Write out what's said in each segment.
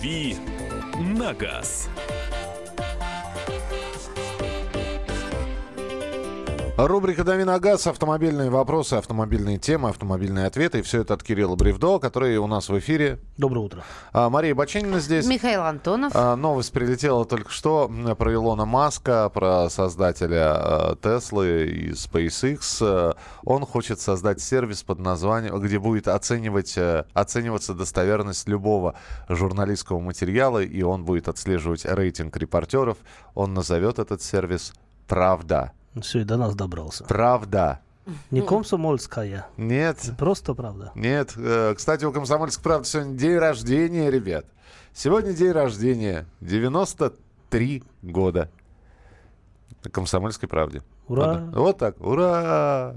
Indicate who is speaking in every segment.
Speaker 1: «Дави на газ».
Speaker 2: Рубрика «Дави на газ», автомобильные вопросы, автомобильные темы, автомобильные ответы. И все это от Кирилла Бревдо, который у нас в эфире.
Speaker 3: Доброе утро.
Speaker 2: А, Мария Баченина здесь.
Speaker 4: Михаил Антонов.
Speaker 2: А, новость прилетела только что про Илона Маска, про создателя а, Теслы и SpaceX. Он хочет создать сервис под названием, где будет оценивать, оцениваться достоверность любого журналистского материала, и он будет отслеживать рейтинг репортеров. Он назовет этот сервис «Правда».
Speaker 3: Все, и до нас добрался.
Speaker 2: Правда.
Speaker 3: Не комсомольская.
Speaker 2: Нет.
Speaker 3: Просто правда.
Speaker 2: Нет. Э, кстати, у комсомольской правды сегодня день рождения, ребят. Сегодня день рождения. 93 года. Комсомольской правде.
Speaker 3: Ура!
Speaker 2: Вот, вот так. Ура!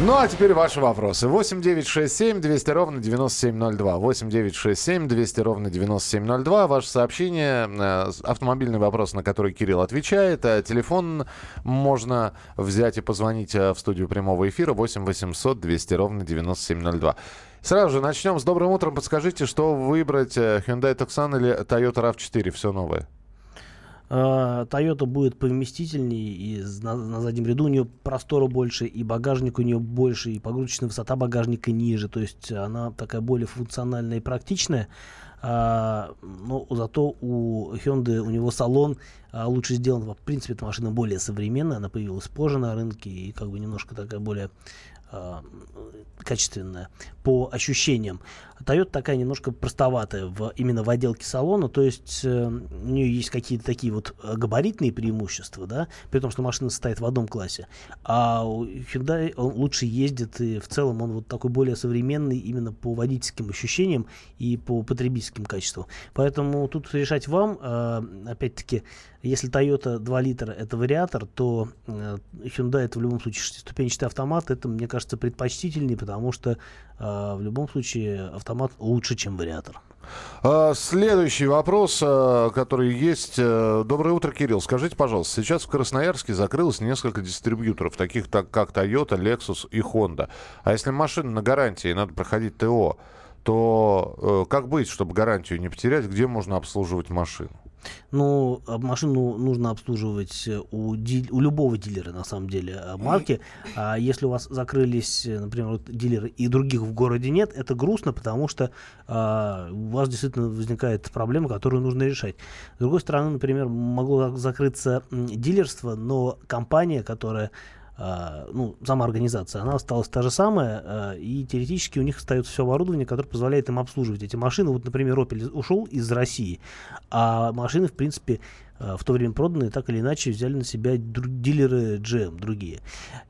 Speaker 2: Ну, а теперь ваши вопросы. 8 9 6 7 200 ровно 9702. 8 9 6 7 200 ровно 9702. Ваше сообщение, э, автомобильный вопрос, на который Кирилл отвечает. Э, телефон можно взять и позвонить э, в студию прямого эфира 8 800 200 ровно 9702. Сразу же начнем с добрым утром. Подскажите, что выбрать, Hyundai Tucson или Toyota RAV4, все новое?
Speaker 3: А, Toyota будет поместительнее, и на, на заднем ряду у нее простора больше, и багажник у нее больше, и погрузочная высота багажника ниже. То есть она такая более функциональная и практичная. А, но зато у Hyundai у него салон а, лучше сделан. В принципе, эта машина более современная, она появилась позже на рынке и как бы немножко такая более а, качественная по ощущениям. Toyota такая немножко простоватая в, именно в отделке салона, то есть э, у нее есть какие-то такие вот э, габаритные преимущества, да, при том, что машина стоит в одном классе. А у Hyundai он лучше ездит, и в целом он вот такой более современный именно по водительским ощущениям и по потребительским качествам. Поэтому тут решать вам, э, опять-таки, если Toyota 2 литра это вариатор, то э, Hyundai это в любом случае шестиступенчатый автомат. Это, мне кажется, предпочтительнее, потому что э, в любом случае автомат лучше, чем вариатор.
Speaker 2: А, следующий вопрос, э, который есть. Э, доброе утро, Кирилл. Скажите, пожалуйста, сейчас в Красноярске закрылось несколько дистрибьюторов, таких так, как Toyota, Lexus и Honda. А если машина на гарантии, надо проходить ТО, то э, как быть, чтобы гарантию не потерять? Где можно обслуживать машину?
Speaker 3: Ну, машину нужно обслуживать э, у, дил- у любого дилера, на самом деле, э, марки. А если у вас закрылись, э, например, вот дилеры и других в городе нет, это грустно, потому что а, у вас действительно возникает проблема, которую нужно решать. С другой стороны, например, могло закрыться дилерство, но компания, которая ну, сама организация, она осталась та же самая, а, и теоретически у них остается все оборудование, которое позволяет им обслуживать эти машины. Вот, например, Opel ушел из России, а машины, в принципе, а, в то время проданные, так или иначе взяли на себя дилеры GM, другие.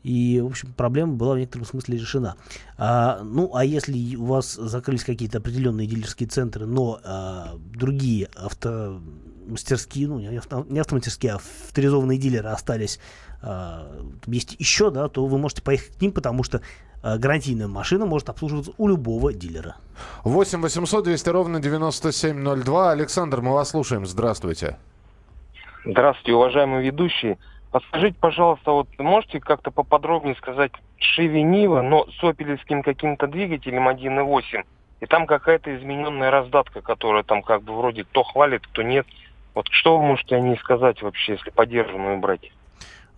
Speaker 3: И, в общем, проблема была в некотором смысле решена. А, ну, а если у вас закрылись какие-то определенные дилерские центры, но а, другие автомастерские, ну, не, авто, не автомастерские, а авторизованные дилеры остались а, есть еще, да, то вы можете поехать к ним, потому что а, гарантийная машина может обслуживаться у любого дилера.
Speaker 2: 8 800 200 ровно 9702. Александр, мы вас слушаем. Здравствуйте.
Speaker 5: Здравствуйте, уважаемые ведущие. Подскажите, пожалуйста, вот можете как-то поподробнее сказать Шеви Нива, но с опелевским каким-то двигателем 1.8, и там какая-то измененная раздатка, которая там как бы вроде кто хвалит, кто нет. Вот что вы можете о ней сказать вообще, если поддержанную брать?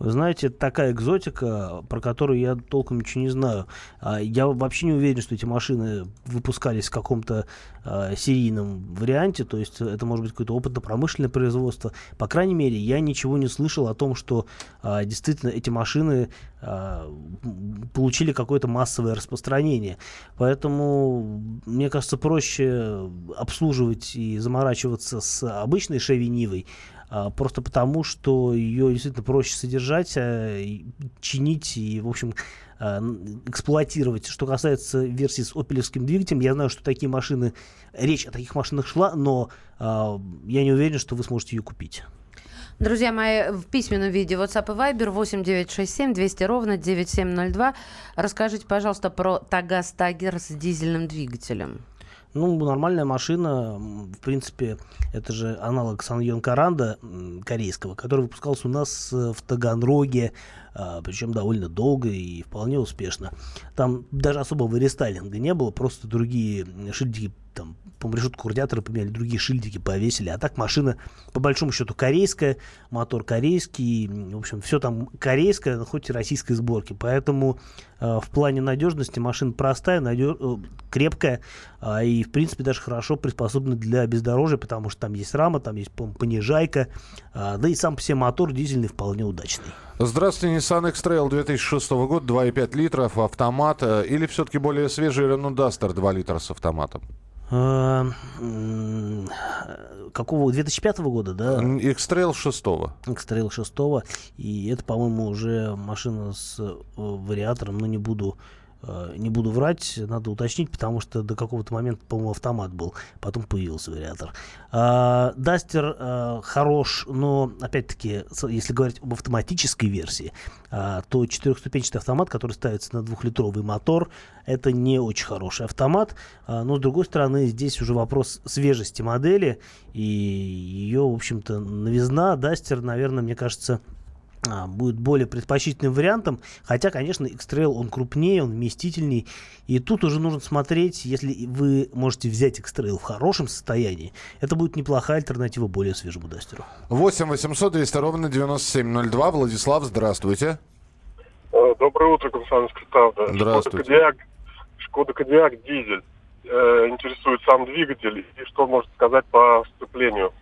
Speaker 3: Вы знаете, это такая экзотика, про которую я толком ничего не знаю. А, я вообще не уверен, что эти машины выпускались в каком-то а, серийном варианте, то есть это может быть какое-то опытно-промышленное производство. По крайней мере, я ничего не слышал о том, что а, действительно эти машины получили какое-то массовое распространение. Поэтому, мне кажется, проще обслуживать и заморачиваться с обычной Chevy Нивой, просто потому, что ее действительно проще содержать, а, чинить и, в общем, а, эксплуатировать. Что касается версии с опелевским двигателем, я знаю, что такие машины, речь о таких машинах шла, но я не уверен, что вы сможете ее купить.
Speaker 4: Друзья мои, в письменном виде WhatsApp и Viber 8967 200 ровно 9702. Расскажите, пожалуйста, про Тагаз Тагер с дизельным двигателем.
Speaker 3: Ну, нормальная машина, в принципе, это же аналог Саньон Каранда корейского, который выпускался у нас э, в Таганроге, а, причем довольно долго и вполне успешно. Там даже особого рестайлинга не было, просто другие шильдики, там, по решетку радиатора поменяли, другие шильдики повесили. А так машина, по большому счету, корейская, мотор корейский, в общем, все там корейское, хоть и российской сборки. Поэтому э, в плане надежности машина простая, надё- э, крепкая а, и, в принципе, даже хорошо приспособлена для бездорожья, потому что там есть рама, там есть, понижайка, а, да и сам по себе мотор дизельный вполне удачный.
Speaker 2: Здравствуйте, Nissan X-Trail 2006 года, 2,5 литров, автомат. э, Или все-таки более свежий Renault Duster 2 литра с автоматом?
Speaker 3: А, м, Какого? 2005 года, да?
Speaker 2: X-Trail 6
Speaker 3: X-Trail 6. И это, по-моему, уже машина с э, вариатором, но не буду не буду врать, надо уточнить, потому что до какого-то момента, по-моему, автомат был, потом появился вариатор. А, Дастер э, хорош, но, опять-таки, если говорить об автоматической версии, а, то четырехступенчатый автомат, который ставится на двухлитровый мотор, это не очень хороший автомат. А, но, с другой стороны, здесь уже вопрос свежести модели, и ее, в общем-то, новизна. Дастер, наверное, мне кажется, будет более предпочтительным вариантом. Хотя, конечно, X-Trail, он крупнее, он вместительней. И тут уже нужно смотреть, если вы можете взять X-Trail в хорошем состоянии, это будет неплохая альтернатива более свежему Дастеру.
Speaker 2: 8 800 200 ровно 9702. Владислав, здравствуйте.
Speaker 6: Э, Доброе утро, Комсомольская правда.
Speaker 2: Здравствуйте.
Speaker 6: Шкода Кодиак, Шкода Кодиак дизель. Э, интересует сам двигатель и что может сказать по вступлению.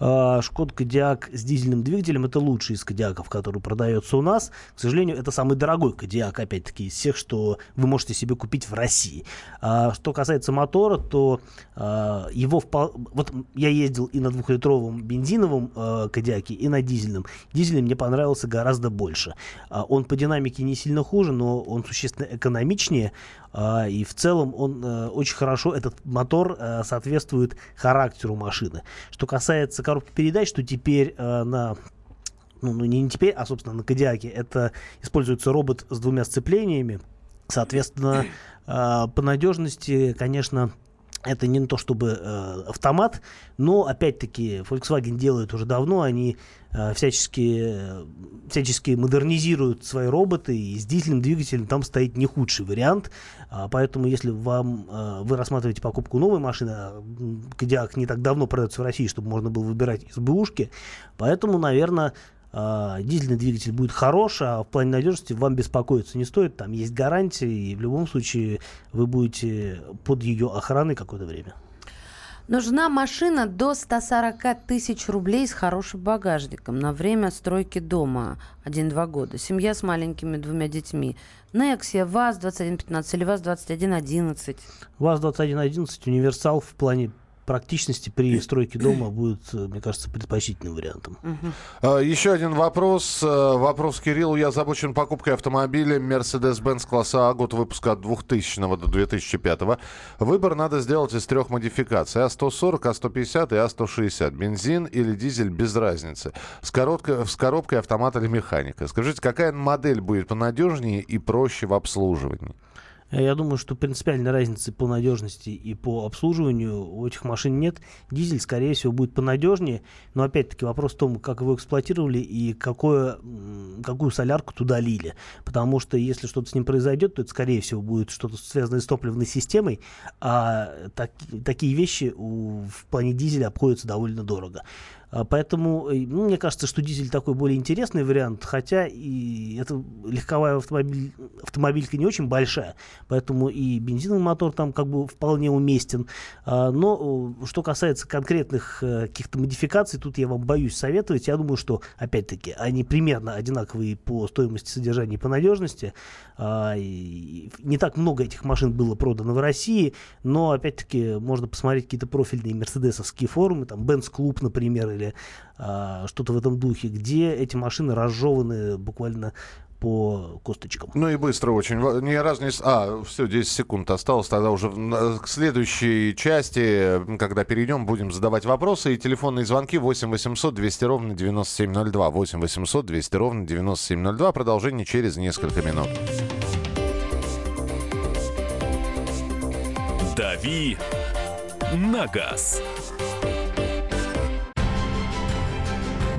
Speaker 3: А, Шкода Кодиак с дизельным двигателем это лучший из Кодиаков, который продается у нас. К сожалению, это самый дорогой Кодиак, опять-таки, из всех, что вы можете себе купить в России. А, что касается мотора, то а, его впол- Вот я ездил и на двухлитровом бензиновом а, Кодиаке, и на дизельном. Дизельный мне понравился гораздо больше. А, он по динамике не сильно хуже, но он существенно экономичнее. А, и в целом он э, очень хорошо, этот мотор э, соответствует характеру машины. Что касается коробки передач, то теперь э, на ну, ну, не теперь, а, собственно, на Кодиаке это используется робот с двумя сцеплениями. Соответственно, по надежности, конечно, это не то чтобы э, автомат, но опять-таки Volkswagen делает уже давно, они э, всячески, э, всячески модернизируют свои роботы, и с дизельным двигателем там стоит не худший вариант. А, поэтому, если вам э, вы рассматриваете покупку новой машины, а, не так давно продается в России, чтобы можно было выбирать из бэушки, поэтому, наверное, а, дизельный двигатель будет хорош, а в плане надежности вам беспокоиться не стоит. Там есть гарантия, и в любом случае вы будете под ее охраной какое-то время.
Speaker 4: Нужна машина до 140 тысяч рублей с хорошим багажником на время стройки дома 1-2 года. Семья с маленькими двумя детьми. Nexia, ВАЗ-2115 или ВАЗ-2111.
Speaker 3: ВАЗ-2111 универсал в плане практичности при стройке дома будет, э, мне кажется, предпочтительным вариантом.
Speaker 2: А, Еще один вопрос. Э, Вопрос Кириллу. Я озабочен покупкой автомобиля Mercedes-Benz класса А, год выпуска от 2000 до 2005. Выбор надо сделать из трех модификаций. А140, А150 и А160. Бензин или дизель без разницы. С, короткой, с коробкой автомат или механика. Скажите, какая модель будет понадежнее и проще в обслуживании?
Speaker 3: Э, Я думаю, что принципиальной разницы по надежности и по обслуживанию у этих машин нет. Дизель, скорее всего, будет понадежнее, но опять-таки вопрос в том, как его эксплуатировали и какое, какую солярку туда лили. Потому что если что-то с ним произойдет, то это, скорее всего, будет что-то связанное с топливной системой, а так- такие вещи у- в плане дизеля обходятся довольно дорого. А, Поэтому, э, ну, мне кажется, что дизель такой более интересный вариант, хотя и это легковая автомобиль, автомобилька не очень большая, поэтому и бензиновый мотор там как бы вполне уместен. А, Но э, что касается конкретных э, каких-то модификаций, тут я вам боюсь советовать. Я думаю, что, опять-таки, они примерно одинаковые по стоимости содержания и по надежности. А, Не так много этих машин было продано в России, но, опять-таки, можно посмотреть какие-то профильные мерседесовские форумы, там, Benz Club, например, или а, что-то в этом духе, где эти машины разжеваны буквально по косточкам.
Speaker 2: Ну и быстро очень. Ни разу не... А, все, 10 секунд осталось. Тогда уже к следующей части, когда перейдем, будем задавать вопросы. И телефонные звонки 8 800 200 ровно 9702. 8 800 200 ровно 9702. Продолжение через несколько минут.
Speaker 1: «Дави на газ».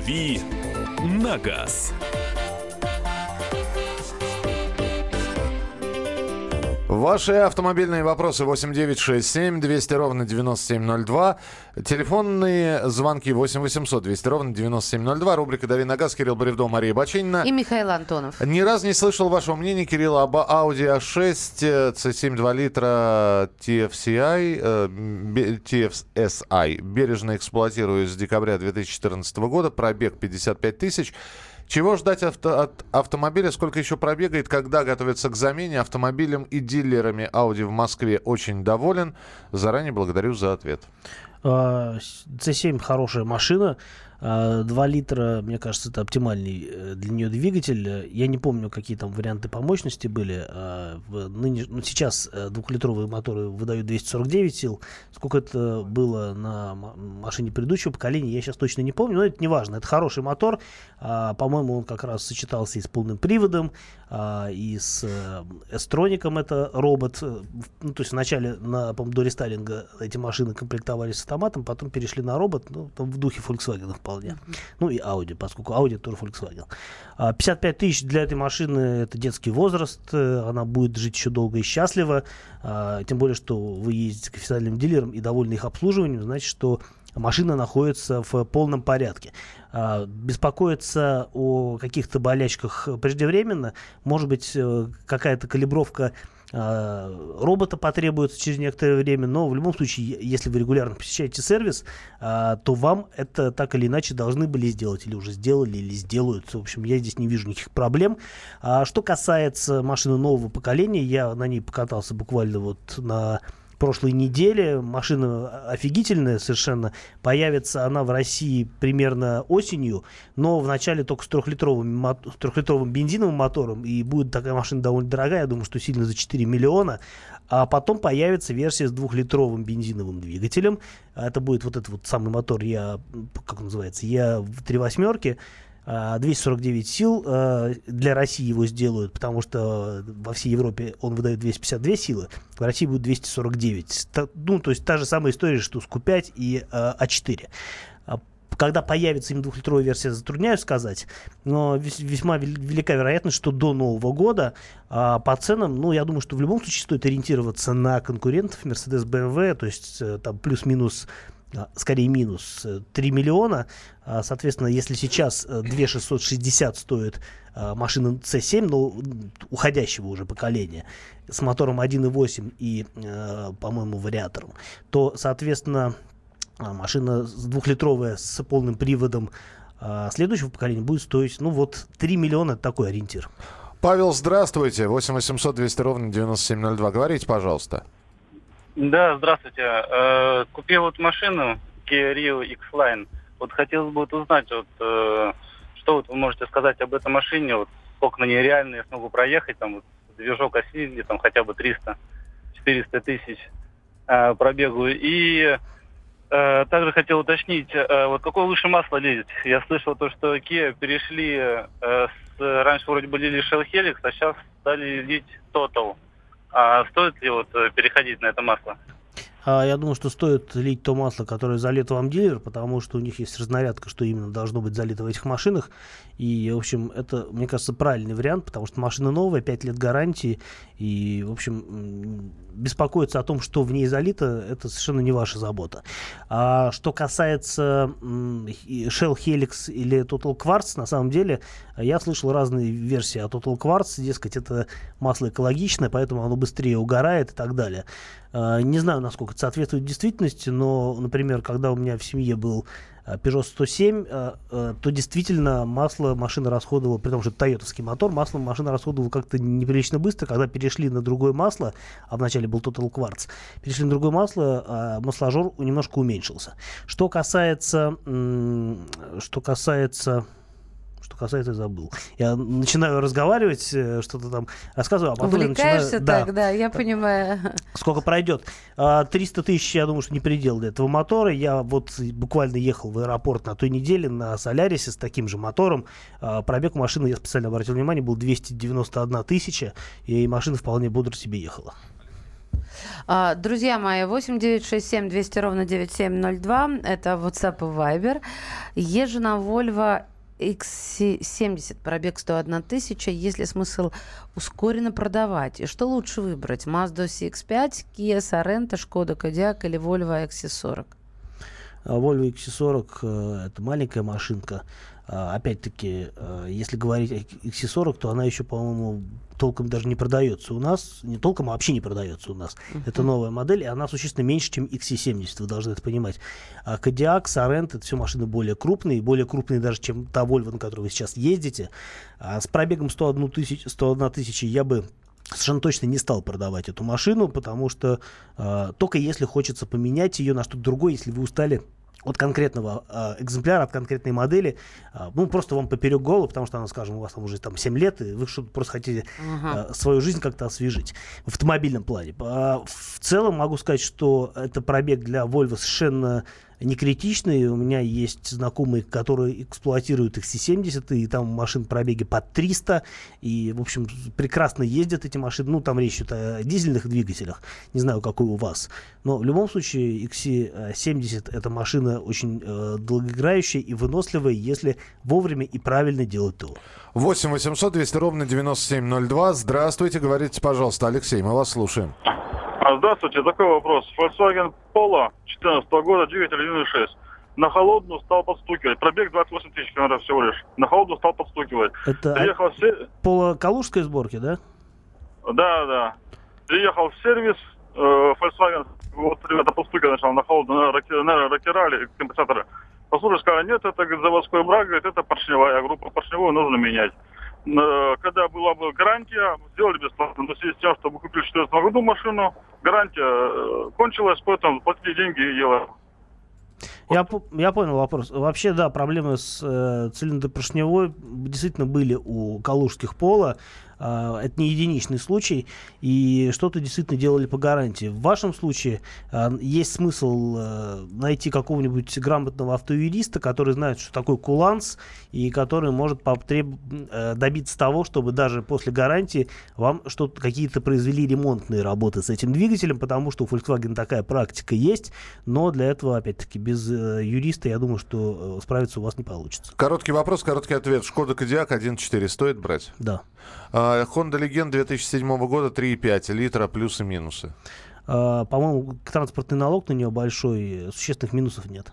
Speaker 1: «Дави на газ».
Speaker 2: Ваши автомобильные вопросы 8967 200 ровно 9702. Телефонные звонки 8 800 200 ровно 9702. Рубрика «Дави на газ». Кирилл Бревдо, Мария Бачинина.
Speaker 4: И Михаил Антонов.
Speaker 2: Ни разу не слышал вашего мнения, Кирилл, об Audi A6, C7 2 литра TFCI, э, TFSI. Бережно эксплуатирую с декабря 2014 года. Пробег 55 тысяч. Чего ждать авто- от автомобиля? Сколько еще пробегает? Когда готовится к замене? Автомобилем и дилерами Audi в Москве очень доволен. Заранее благодарю за ответ.
Speaker 3: А, с- C7 хорошая машина. 2 литра, мне кажется, это оптимальный э, для нее двигатель. Я не помню, какие там варианты по мощности были. А, ныне- ну, сейчас э, двухлитровые моторы выдают 249 сил. Сколько это было на машине предыдущего поколения, я сейчас точно не помню. Но это не важно. Это хороший мотор. А, По-моему, он как раз сочетался и с полным приводом, а, и с э, S-троником. Это робот. Э, Ну, то есть вначале на, по-моему, до рестайлинга эти машины комплектовались с автоматом, потом перешли на робот, ну, в духе Volkswagen вполне. Ну и Audi, поскольку Audi тоже Volkswagen. А, 55 тысяч для этой машины это детский возраст, э, она будет жить еще долго и счастливо, А, тем более, что вы ездите к официальным дилерам и довольны их обслуживанием, значит, что машина находится в полном порядке. А, Беспокоиться о каких-то болячках преждевременно, может быть, э, какая-то калибровка а, робота потребуется через некоторое время, но в любом случае, если вы регулярно посещаете сервис, а, то вам это так или иначе должны были сделать, или уже сделали, или сделают. В общем, я здесь не вижу никаких проблем. Что касается машины нового поколения, я на ней покатался буквально вот на прошлой неделе. Машина офигительная совершенно. Появится она в России примерно осенью, но вначале только с трехлитровым, с трехлитровым бензиновым мотором. И будет такая машина довольно дорогая, я думаю, что сильно за 4 миллиона. А потом появится версия с двухлитровым бензиновым двигателем. Это будет вот этот вот самый мотор, я, как он называется, я в три восьмерки. А, 249 сил э, для России его сделают, потому что во всей Европе он выдает 252 силы, в России будет 249. Та- ну, то есть та же самая история, что с Q5 и э, А4. А Когда появится им двухлитровая версия, затрудняюсь сказать, но вес- весьма вел- велика вероятность, что до Нового года а, по ценам, ну, я думаю, что в любом случае стоит ориентироваться на конкурентов Mercedes BMW, то есть э, там плюс-минус а, скорее минус э, 3 миллиона. А, Соответственно, если сейчас э, 2660 стоит а, машина C7, но м, уходящего уже поколения, с мотором 1.8 и, э, по-моему, вариатором, то, соответственно, а, машина двухлитровая с полным приводом а, следующего поколения будет стоить, ну вот, 3 миллиона, такой ориентир.
Speaker 2: Павел, здравствуйте. 8 800 200 ровно 9702. Говорите, пожалуйста.
Speaker 7: Да, здравствуйте. Э, Купил вот машину Kia Rio X-Line. Вот хотелось бы узнать, вот, э, что вот вы можете сказать об этой машине, вот, сколько на я смогу проехать, там вот, движок осилили, там хотя бы 300-400 тысяч э, пробегу. И также хотел уточнить, вот какое лучше масло лезет? Я слышал то, что Kia перешли, с, раньше вроде бы лили Shell Helix, а сейчас стали лить Total. А стоит ли вот э, переходить на это масло?
Speaker 3: А я думаю, что стоит лить то масло, которое залито вам дилер, потому что у них есть разнарядка, что именно должно быть залито в этих машинах. И, в общем, это, мне кажется, правильный вариант, потому что машина новая, 5 лет гарантии. И, в общем, беспокоиться о том, что в ней залито, это совершенно не ваша забота. А что касается Shell Helix или Total Quartz, на самом деле, я слышал разные версии о Total Quartz. Дескать, это масло экологичное, поэтому оно быстрее угорает и так далее. Э, не знаю, насколько это соответствует действительности, но, например, когда у меня в семье был э, Peugeot 107, э, то действительно масло машина расходовала, при том, что это тойотовский мотор, масло машина расходовала как-то неприлично быстро. Когда перешли на другое масло, а вначале был Total Quartz, перешли на другое масло, масложор немножко уменьшился. Что касается, что касается что касается, забыл. Я начинаю разговаривать, э, что-то там рассказываю, а потом я
Speaker 4: Увлекаешься
Speaker 3: начинаю... Да,
Speaker 4: так, да, я понимаю.
Speaker 3: сколько пройдет. А, 300 тысяч, я думаю, что не предел для этого мотора. Я вот буквально ехал в аэропорт на той неделе на Солярисе с таким же мотором. А, Пробег машины, я специально обратил внимание, был 291 тысяча, и машина вполне бодро себе ехала.
Speaker 4: А, Друзья мои, 8 967 200 ровно 9702. Это WhatsApp и Viber. Езжена Volvo XC70, пробег 101 тысяча. Есть ли смысл ускоренно продавать? И что лучше выбрать? Mazda CX-5, Kia Sorento, Skoda Kodiaq или Volvo XC40?
Speaker 3: А Volvo XC40 э, это маленькая машинка. А, Опять-таки, э, если говорить о XC40, то она еще, по-моему, толком даже не продается у нас. Не толком, а вообще не продается у нас. Это новая модель, и она существенно меньше, чем XC70, вы должны это понимать. А Kodiaq, Sorento, это все машины более крупные, более крупные даже, чем та Volvo, на которой вы сейчас ездите. А с пробегом 101 тысяч, 101 тысяча я бы совершенно точно не стал продавать эту машину, потому что э, только если хочется поменять ее на что-то другое, если вы устали от конкретного э, экземпляра, от конкретной модели, э, ну, просто вам поперек головы, потому что она, скажем, у вас там уже там 7 лет, и вы что-то просто хотите э, свою жизнь как-то освежить в автомобильном плане. А в целом могу сказать, что это пробег для Volvo совершенно не критичный. У меня есть знакомые, которые эксплуатируют XC70, и там машин пробеги под 300, и, в общем, прекрасно ездят эти машины. Ну, там речь идет о дизельных двигателях, не знаю, какой у вас. Но в любом случае XC70 это машина очень э, долгоиграющая и выносливая, если вовремя и правильно делать то.
Speaker 2: 8 800 200 ровно 9702. Здравствуйте, говорите, пожалуйста, Алексей, мы вас слушаем.
Speaker 8: А, Здравствуйте, такой вопрос. Volkswagen Polo 2014 года, двигатель 1.6. На холодную стал подстукивать. Пробег 28 тысяч километров всего лишь. На холодную стал подстукивать.
Speaker 3: Это
Speaker 8: Приехал в се-
Speaker 3: полукалужской сборки, да?
Speaker 8: Да, да. Приехал в сервис э, Volkswagen. Вот ребята подстукивать начал на холодную, на, раки- на ракерали компенсаторы. Послушали, сказали, нет, это говорит, заводской брак, говорит, это поршневая. Говорю, поршневую нужно менять. Э, Когда была бы гарантия, сделали бесплатно. Но в связи с тем, что мы купили в 2014 году машину, гарантия э, кончилась, поэтому платили деньги и делали.
Speaker 3: Я, я понял вопрос. Вообще, да, проблемы с э, цилиндропоршневой действительно были у калужских пола. А, это не единичный случай, и что-то действительно делали по гарантии. В вашем случае а, есть смысл э, найти какого-нибудь грамотного автоюриста, который знает, что такое куланс, и который может потреб- э, добиться того, чтобы даже после гарантии вам что-то какие-то произвели ремонтные работы с этим двигателем, потому что у Volkswagen такая практика есть, но для этого, опять-таки, без э, юриста, я думаю, что справиться у вас не получится.
Speaker 2: Короткий вопрос, короткий ответ. Шкода Кодиак 1.4 стоит брать?
Speaker 3: Да.
Speaker 2: А, Honda Legend 2007 года 3,5 литра плюсы минусы.
Speaker 3: А, По-моему, транспортный налог на нее большой, существенных минусов нет.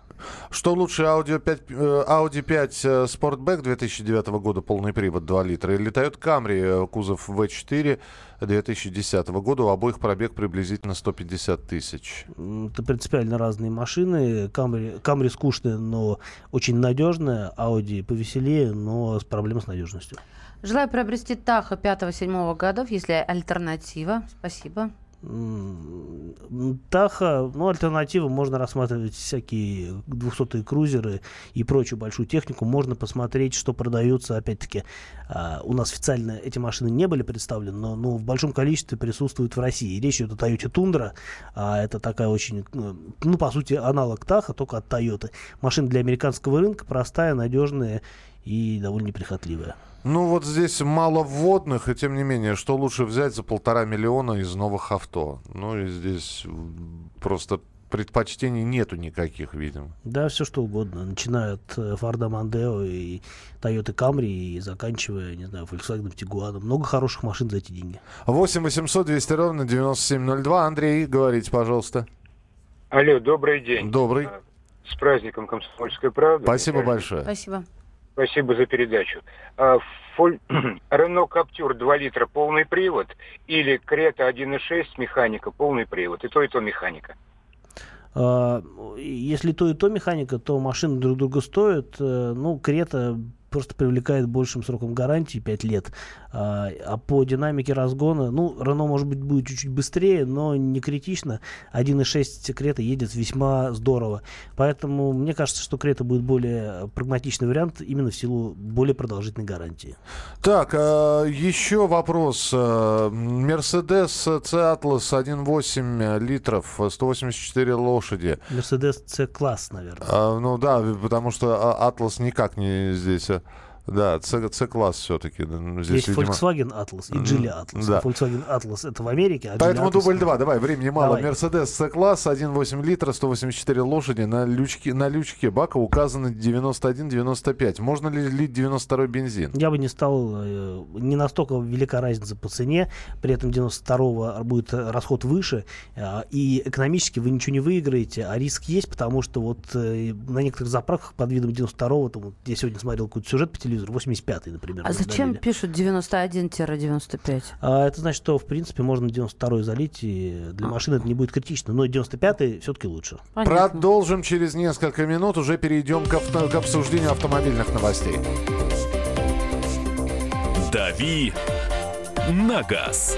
Speaker 2: Что лучше, Audi 5, э, Audi 5 э, Sportback 2009 года, полный привод 2 литра, или Toyota Camry, э, кузов V4 2010 года, у обоих пробег приблизительно 150 тысяч.
Speaker 3: Это принципиально разные машины. Камри, Камри скучная, но очень надежная. Audi повеселее, но с проблемой с надежностью.
Speaker 4: Желаю приобрести Таха 5-7 годов, если альтернатива. Спасибо.
Speaker 3: Таха, ну, альтернативы можно рассматривать всякие 200-е крузеры и прочую большую технику. Можно посмотреть, что продается. Опять-таки, а, у нас официально эти машины не были представлены, но, но в большом количестве присутствуют в России. Речь идет о Toyota Tundra. а, это такая очень, ну, ну, по сути, аналог Таха, только от Toyota. Машина для американского рынка, простая, надежная и довольно неприхотливая.
Speaker 2: Ну вот здесь мало вводных, и тем не менее, что лучше взять за полтора миллиона из новых авто? Ну и здесь просто предпочтений нету никаких, видимо.
Speaker 3: Да, все что угодно. Начиная от э, Форда Мондео и Toyota Camry и заканчивая, не знаю, Volkswagen Tiguan. Много хороших машин за эти деньги.
Speaker 2: 8 800 200 ровно 9702. Андрей, говорите, пожалуйста.
Speaker 9: Алло, добрый день.
Speaker 2: Добрый.
Speaker 9: С праздником Комсомольской правды.
Speaker 2: Спасибо большое.
Speaker 4: Спасибо.
Speaker 9: Спасибо за передачу. А, Фоль... Рено Каптюр 2 литра полный привод или Крета 1.6 механика полный привод? И то, и то механика.
Speaker 3: А, Если то и то механика, то машины друг друга стоят. Э, Ну, Крета просто привлекает большим сроком гарантии 5 лет. А, а по динамике разгона, ну, Рено, может быть, будет чуть-чуть быстрее, но не критично. 1.6 Крета едет весьма здорово. Поэтому мне кажется, что Крета будет более прагматичный вариант именно в силу более продолжительной гарантии.
Speaker 2: Так, а, еще вопрос. А, Мерседес C-Atlas 1.8 литров, 184 лошади.
Speaker 3: Мерседес C-класс, наверное.
Speaker 2: А, ну да, потому что а, Atlas никак не здесь. Да, C-класс все-таки. Здесь,
Speaker 3: Есть
Speaker 2: видимо-
Speaker 3: Volkswagen Atlas и Geely Atlas.
Speaker 2: Да.
Speaker 3: Volkswagen Atlas это в Америке, а
Speaker 2: Поэтому
Speaker 3: Geely
Speaker 2: дубль 2, давай, времени мало. Мерседес С-класс, 1,8 литра, 184 лошади. На лючке, на лючке бака указано 91-95. Можно ли лить 92 бензин?
Speaker 3: Я бы не стал, э, не настолько велика разница по цене, при этом 92-го будет расход выше, э, и экономически вы ничего не выиграете, а риск есть, потому что вот э, на некоторых заправках под видом 92-го, там, вот я сегодня смотрел какой-то сюжет по телевизору, 85-й, например.
Speaker 4: А зачем
Speaker 3: установили.
Speaker 4: пишут 91-95?
Speaker 3: А это значит, что, в принципе, можно 92-й залить, и для машины это не будет критично, но 95-й все-таки лучше.
Speaker 2: Продолжим через несколько минут. Уже перейдем к, авто- к обсуждению автомобильных новостей.
Speaker 1: «Дави на газ».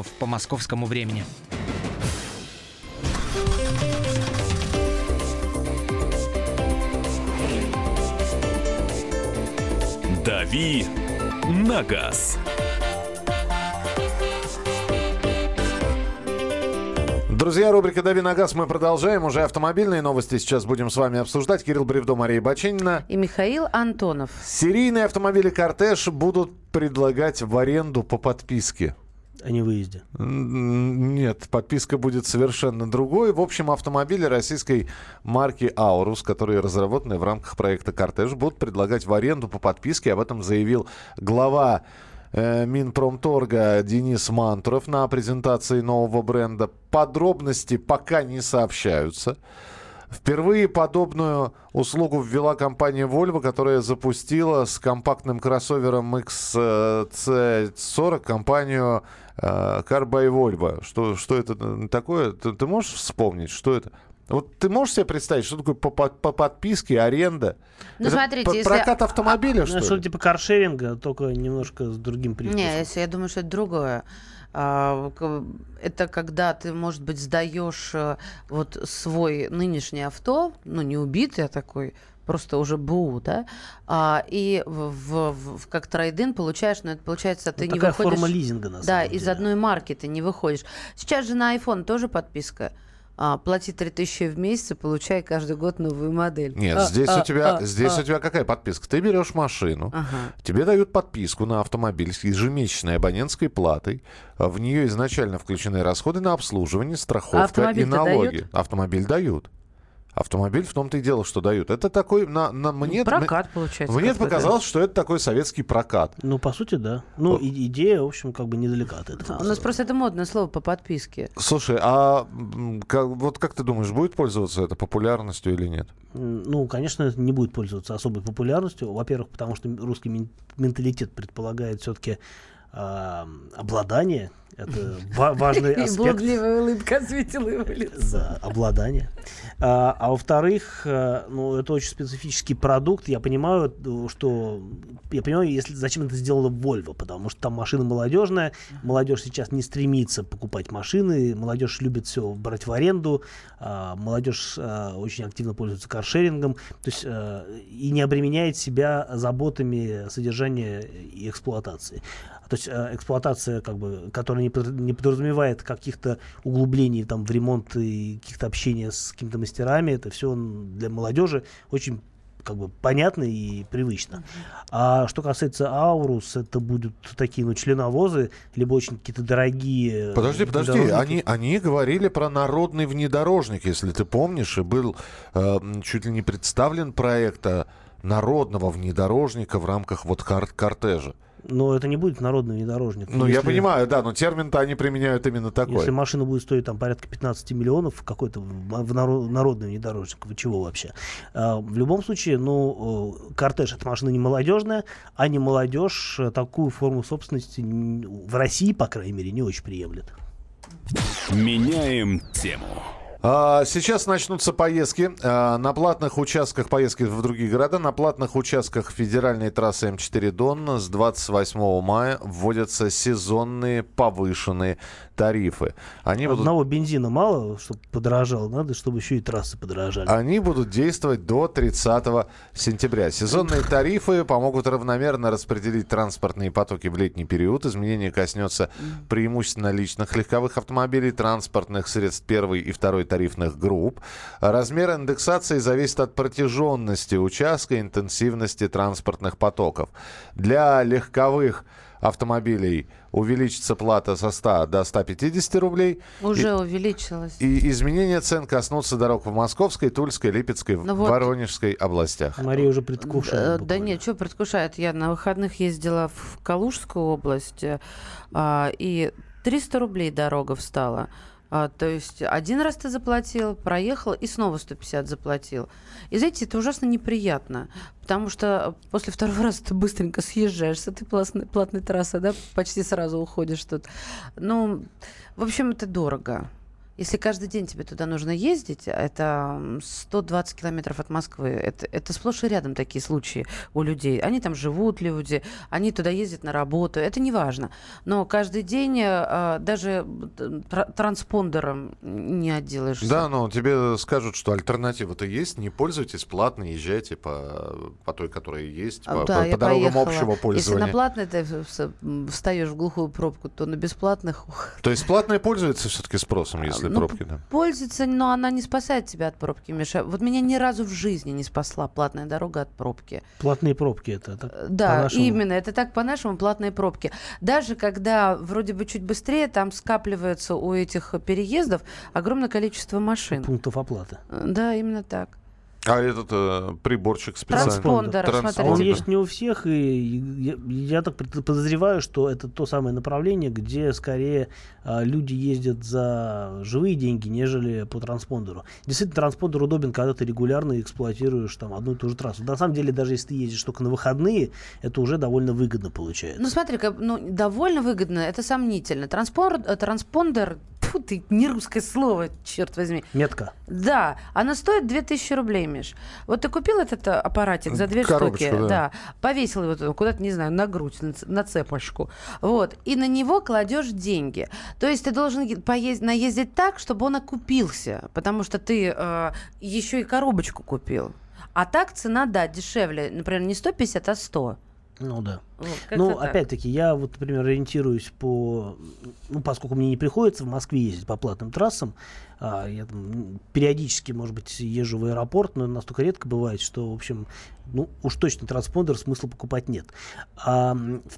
Speaker 10: по московскому времени.
Speaker 1: «Дави на газ».
Speaker 2: Друзья, рубрика «Дави на газ» мы продолжаем. Уже автомобильные новости сейчас будем с вами обсуждать. Кирилл Бревдо, Мария Баченина.
Speaker 4: И Михаил Антонов.
Speaker 2: Серийные автомобили «Кортеж» будут предлагать в аренду по подписке.
Speaker 3: О невыезде.
Speaker 2: М, Нет, подписка будет совершенно другой. В общем, автомобили российской марки «Аурус», которые разработаны в рамках проекта «Кортеж», будут предлагать в аренду по подписке. Об этом заявил глава э, Минпромторга Денис Мантуров на презентации нового бренда. Подробности пока не сообщаются. Впервые подобную услугу ввела компания Volvo, которая запустила с компактным кроссовером XC40 компанию э, Car by Volvo. Что, что это такое? Ты, ты можешь вспомнить, что это? Вот ты можешь себе представить, что такое по, по- по подписке, аренда?
Speaker 4: Ну,
Speaker 2: Это
Speaker 4: смотрите, если-
Speaker 2: прокат автомобиля, что
Speaker 3: Ну,
Speaker 2: ли?
Speaker 3: что типа каршеринга, только немножко с другим привкусом.
Speaker 4: Не, если я думаю, что это другое. А, Это когда ты, может быть, сдаешь э, вот свой нынешний авто, ну не убитый, а такой просто уже БУ, да, а, и в, в- как трейдин получаешь, но это получается, ты
Speaker 3: Ну,
Speaker 4: не
Speaker 3: такая
Speaker 4: выходишь...
Speaker 3: форма лизинга, на
Speaker 4: Да,
Speaker 3: самом
Speaker 4: из
Speaker 3: деле.
Speaker 4: одной марки ты не выходишь. Сейчас же на iPhone тоже подписка. А, плати 3000 в месяц и получай каждый год новую модель.
Speaker 2: Нет,
Speaker 4: А,
Speaker 2: здесь,
Speaker 4: а,
Speaker 2: у тебя,
Speaker 4: а,
Speaker 2: здесь
Speaker 4: а.
Speaker 2: у тебя какая подписка? Ты берешь машину,
Speaker 4: Ага.
Speaker 2: тебе дают подписку на автомобиль с ежемесячной абонентской платой. А В нее изначально включены расходы на обслуживание, страховка и
Speaker 4: автомобиль-то
Speaker 2: налоги.
Speaker 4: дают?
Speaker 2: Автомобиль дают. Автомобиль в том-то и дело, что дают. Это такой... На, на, мне,
Speaker 4: прокат, получается,
Speaker 2: Мне показалось, что это такой советский прокат.
Speaker 3: Ну, по сути, да. Ну, и- идея, в общем, как бы недалека от этого.
Speaker 4: У нас просто это модное слово по подписке.
Speaker 2: Слушай, а как- вот как ты думаешь, будет пользоваться это популярностью или нет?
Speaker 3: Ну, конечно, это не будет пользоваться особой популярностью. Во-первых, потому что русский мен- менталитет предполагает все-таки обладание. Это ва- важный
Speaker 4: И
Speaker 3: аспект.
Speaker 4: блудливая улыбка осветила его лицо.
Speaker 3: Да, обладание. А, а во-вторых, э, ну, это очень специфический продукт. Я понимаю, что... Я понимаю, если, зачем это сделала Volvo, потому что там машина молодежная. Молодежь сейчас не стремится покупать машины. Молодежь любит все брать в аренду. а, молодежь а, очень активно пользуется каршерингом. То есть э, и не обременяет себя заботами содержания и эксплуатации. То есть э, эксплуатация, как бы, которая не, под- не подразумевает каких-то углублений там, в ремонт и каких-то общения с какими-то мастерами, это все для молодежи очень как бы понятно и привычно. А что касается Аурус, это будут такие, ну, членовозы, либо очень какие-то дорогие...
Speaker 2: Подожди, подожди,
Speaker 3: внедорожники.
Speaker 2: они, они говорили про народный внедорожник, если ты помнишь, и был э, чуть ли не представлен проект э, народного внедорожника в рамках вот кар- кортежа.
Speaker 3: Но это не будет народный внедорожник.
Speaker 2: Ну, я
Speaker 3: Если-
Speaker 2: понимаю, да, но термин-то они применяют именно такой.
Speaker 3: Если машина будет стоить там порядка 15 миллионов, какой-то в в наро- народный внедорожник, вы чего вообще? А, в любом случае, ну, кортеж это машина не молодежная, а не молодежь э, такую форму собственности в России, по крайней мере, не очень приемлет.
Speaker 1: Меняем тему.
Speaker 2: А, Сейчас начнутся поездки а, на платных участках, поездки в другие города, на платных участках федеральной трассы М4 Дон с 28 мая вводятся сезонные повышенные тарифы. Они будут
Speaker 3: Одного бензина мало, чтобы подорожало, надо, чтобы еще и трассы подорожали.
Speaker 2: Они будут действовать до 30 сентября. Сезонные тарифы помогут равномерно распределить транспортные потоки в летний период. Изменение коснется преимущественно личных легковых автомобилей, транспортных средств первой и второй тарифных групп. Размер индексации зависит от протяженности участка и интенсивности транспортных потоков. Для легковых автомобилей увеличится плата со 100 до 150 рублей.
Speaker 4: Уже
Speaker 2: И-
Speaker 4: увеличилось.
Speaker 2: и изменения цен коснутся дорог в Московской, Тульской, Липецкой,
Speaker 4: Ну вот.
Speaker 2: Воронежской областях.
Speaker 3: Мария уже предвкушает.
Speaker 4: Да, да нет, что предвкушает? Я на выходных ездила в Калужскую область, э, а, и 300 рублей дорога встала. А, то есть один раз ты заплатил, проехал и снова 150 заплатил. И знаете, это ужасно неприятно, потому что после второго раза ты быстренько съезжаешь с этой платной, платной трассы, да, почти сразу уходишь тут. Ну, в общем, это дорого. Если каждый день тебе туда нужно ездить, а это м, 120 километров от Москвы, это, это сплошь и рядом такие случаи у людей. Они там живут, люди, они туда ездят на работу, это не важно. Но каждый день э, даже транспондером не отделаешься.
Speaker 2: Да, но тебе скажут, что альтернатива-то есть, не пользуйтесь платно, езжайте по, по той, которая есть,
Speaker 4: А,
Speaker 2: по,
Speaker 4: да,
Speaker 2: по- по дорогам
Speaker 4: поехала.
Speaker 2: общего
Speaker 4: Если
Speaker 2: пользования.
Speaker 4: на платной ты встаешь в глухую пробку, то на бесплатных
Speaker 2: То есть платные пользуются все-таки спросом, если
Speaker 4: Ну,
Speaker 2: пробки, да?
Speaker 4: Пользуется, но она не спасает тебя от пробки, Миша. Вот меня ни разу в жизни не спасла платная дорога от пробки.
Speaker 3: Платные пробки это так,
Speaker 4: Э, Да, именно. Это так по-нашему платные пробки. Даже когда вроде бы чуть быстрее, там скапливается у этих переездов огромное количество машин.
Speaker 3: Пунктов оплаты.
Speaker 4: Э, Да, именно так.
Speaker 2: А этот э, приборчик специальный?
Speaker 4: Транспондер,
Speaker 2: Транспондер.
Speaker 3: Он есть не у всех, и я, я так подозреваю, что это то самое направление, где скорее а, люди ездят за живые деньги, нежели по транспондеру. Действительно, транспондер удобен, когда ты регулярно эксплуатируешь там одну и ту же трассу. На самом деле, даже если ты ездишь только на выходные, это уже довольно выгодно получается.
Speaker 4: Ну, смотри, как, ну, довольно выгодно, это сомнительно. Транспор- э, транспондер, тьфу ты, не русское слово, черт возьми.
Speaker 3: Метка.
Speaker 4: Да, она стоит 2000 рублей, Миш. Вот ты купил этот э, аппаратик за две
Speaker 2: Коробочку,
Speaker 4: штуки,
Speaker 2: да.
Speaker 4: повесил его куда-то, не знаю, на грудь, на, цепочку, вот, и на него кладешь деньги. То есть ты должен поездить, наездить так, чтобы он окупился, потому что ты э, еще и коробочку купил. А так цена, да, дешевле, например, не 150, а 100.
Speaker 3: Ну да. Ну,
Speaker 4: так.
Speaker 3: опять-таки, я вот, например, ориентируюсь по... Ну, поскольку мне не приходится в Москве ездить по платным трассам, а, я там м, периодически, может быть, езжу в аэропорт, но настолько редко бывает, что, в общем, ну, уж точно транспондер смысла покупать нет. А,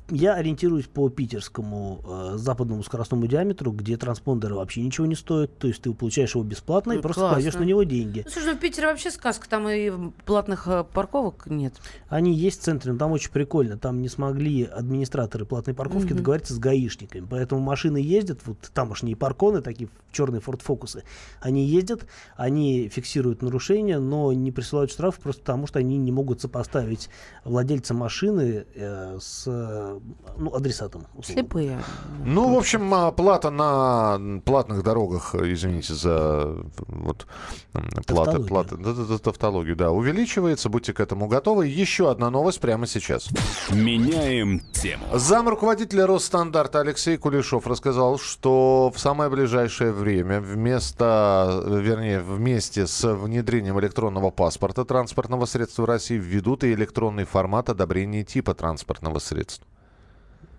Speaker 3: я ориентируюсь по питерскому э, западному скоростному диаметру, где транспондеры вообще ничего не стоят, то есть ты получаешь его бесплатно и
Speaker 4: Ну,
Speaker 3: просто
Speaker 4: классно.
Speaker 3: кладешь на него деньги.
Speaker 4: Ну, слушай, ну в Питере вообще сказка, там и платных э, парковок нет.
Speaker 3: Они есть в центре, но там очень прикольно. Там не смогли администраторы платной парковки
Speaker 4: Мгм.
Speaker 3: договориться с гаишниками. Поэтому машины ездят, вот тамошние парконы, такие черные форд-фокусы, они ездят, они фиксируют нарушения, но не присылают штрафы просто потому, что они не могут сопоставить владельца машины э, с э, ну, адресатом.
Speaker 4: Слепые.
Speaker 2: Ну, в общем, а, плата на платных дорогах, извините за вот плата,
Speaker 3: Тавтологию.
Speaker 2: плата, да, да, да, тавтологию, да, увеличивается. Будьте к этому готовы. Еще одна новость прямо сейчас.
Speaker 1: Меняем тему.
Speaker 2: Зам руководителя Росстандарта Алексей Кулешов рассказал, что в самое ближайшее время вместо, вернее, вместе с внедрением электронного паспорта транспортного средства в России введут и электронный формат одобрения типа транспортного средства.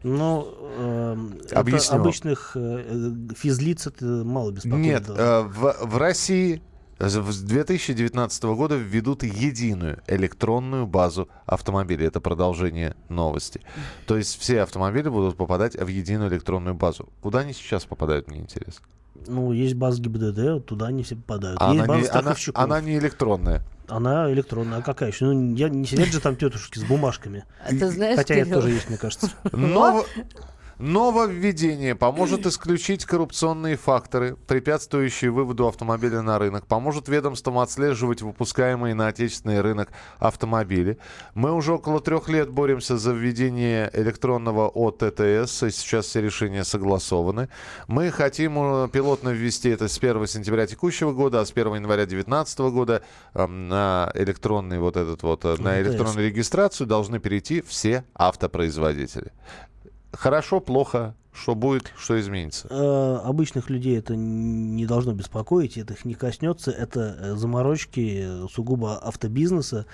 Speaker 3: Эм, это
Speaker 2: Объясню.
Speaker 3: обычных э, э, физлиц это мало беспокоит.
Speaker 2: Нет, э, в, в России С 2019 года введут единую электронную базу автомобилей. Это продолжение новости. То есть все автомобили будут попадать в единую электронную базу. Куда они сейчас попадают, мне интересно.
Speaker 3: Ну, есть база ГИБДД, туда они все попадают.
Speaker 2: А
Speaker 3: есть
Speaker 2: она,
Speaker 3: база
Speaker 2: не, она, она не электронная.
Speaker 3: Она электронная, а какая еще? Ну, я, не сидят же там тетушки с бумажками.
Speaker 4: А ты знаешь,
Speaker 3: Хотя это
Speaker 4: Кирилл,
Speaker 3: тоже есть, мне кажется.
Speaker 2: Ново- Нововведение поможет исключить коррупционные факторы, препятствующие выводу автомобиля на рынок. Поможет ведомствам отслеживать выпускаемые на отечественный рынок автомобили. Мы уже около трех лет боремся за введение электронного ОТТС, и сейчас все решения согласованы. Мы хотим э, пилотно ввести это с 1 сентября текущего года, а с 1 января 2019 года э, на электронный вот этот вот, э, на электронную регистрацию должны перейти все автопроизводители. Хорошо, плохо, что будет, что изменится.
Speaker 3: Э, обычных людей это не должно беспокоить, это их не коснется. Это э, заморочки э, сугубо автобизнеса,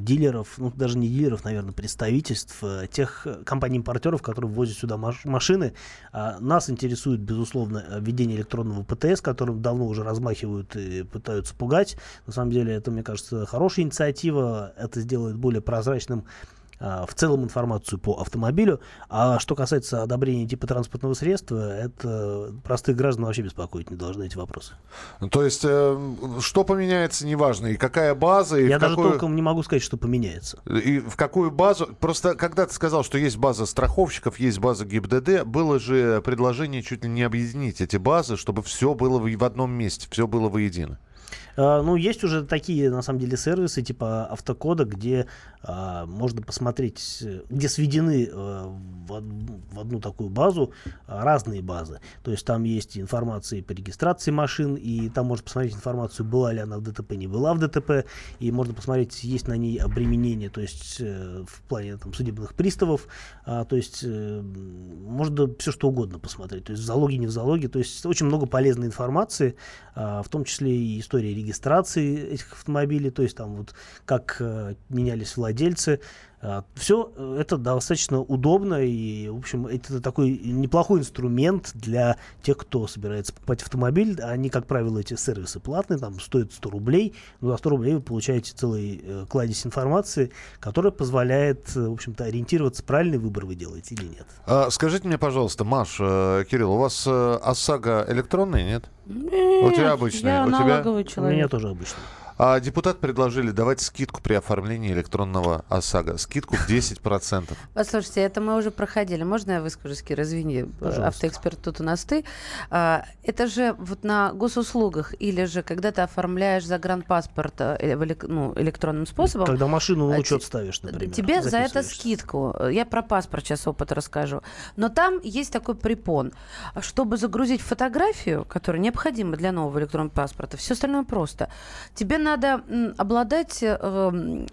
Speaker 3: дилеров, ну даже не дилеров, наверное, представительств, тех компаний-импортеров, которые ввозят сюда маш- машины. А нас интересует, безусловно, введение электронного ПТС, которым давно уже размахивают и пытаются пугать. На самом деле это, мне кажется, хорошая инициатива. Это сделает более прозрачным в целом информацию по автомобилю. А что касается одобрения типа транспортного средства, это простых граждан вообще беспокоить не должны эти вопросы.
Speaker 2: Ну, То есть, э, что поменяется, неважно, и какая база, и
Speaker 3: Я даже
Speaker 2: какую...
Speaker 3: толком не могу сказать, что поменяется.
Speaker 2: И в какую базу? Просто когда ты сказал, что есть база страховщиков, есть база ГИБДД, было же предложение чуть ли не объединить эти базы, чтобы все было в одном месте, все было воедино.
Speaker 3: А, Ну, есть уже такие, на самом деле, сервисы типа автокода, где а, можно посмотреть, где сведены э, в, в одну такую базу а, разные базы. То есть там есть информация по регистрации машин, и там можно посмотреть информацию, была ли она в ДТП, не была в ДТП, и можно посмотреть, есть на ней обременение, то есть э, в плане там, судебных приставов, а, то есть э, можно все что угодно посмотреть, то есть в залоге, не в залоге, то есть очень много полезной информации, а, в том числе и история регистрации этих автомобилей, то есть там вот как э, менялись владельцы. Все это достаточно удобно и, в общем, это такой неплохой инструмент для тех, кто собирается покупать автомобиль. Они, как правило, эти сервисы платные, там стоят 100 рублей, но за 100 рублей вы получаете целый э, кладезь информации, которая позволяет, э, в общем-то, ориентироваться, правильный выбор вы делаете или нет.
Speaker 2: А, скажите мне, пожалуйста, Маш, э, Кирилл, у вас э, ОСАГО электронный, нет? У тебя обычный,
Speaker 4: Я
Speaker 2: у тебя?
Speaker 4: налоговый
Speaker 3: У
Speaker 4: человек.
Speaker 3: меня тоже обычно.
Speaker 2: А депутат предложили давать скидку при оформлении электронного ОСАГО. Скидку в 10%.
Speaker 4: Послушайте, это мы уже проходили. Можно я выскажусь, Кира? Извини,
Speaker 3: Пожалуйста.
Speaker 4: автоэксперт тут у нас ты. А, Это же вот на госуслугах или же когда ты оформляешь загранпаспорт э, элек- ну, электронным способом,
Speaker 3: Когда машину на
Speaker 4: А,
Speaker 3: учет ставишь, например.
Speaker 4: Тебе за это скидку. Я про паспорт сейчас опыт расскажу. Но там есть такой препон. Чтобы загрузить фотографию, которая необходима для нового электронного паспорта, все остальное просто. Тебе надо обладать э, м,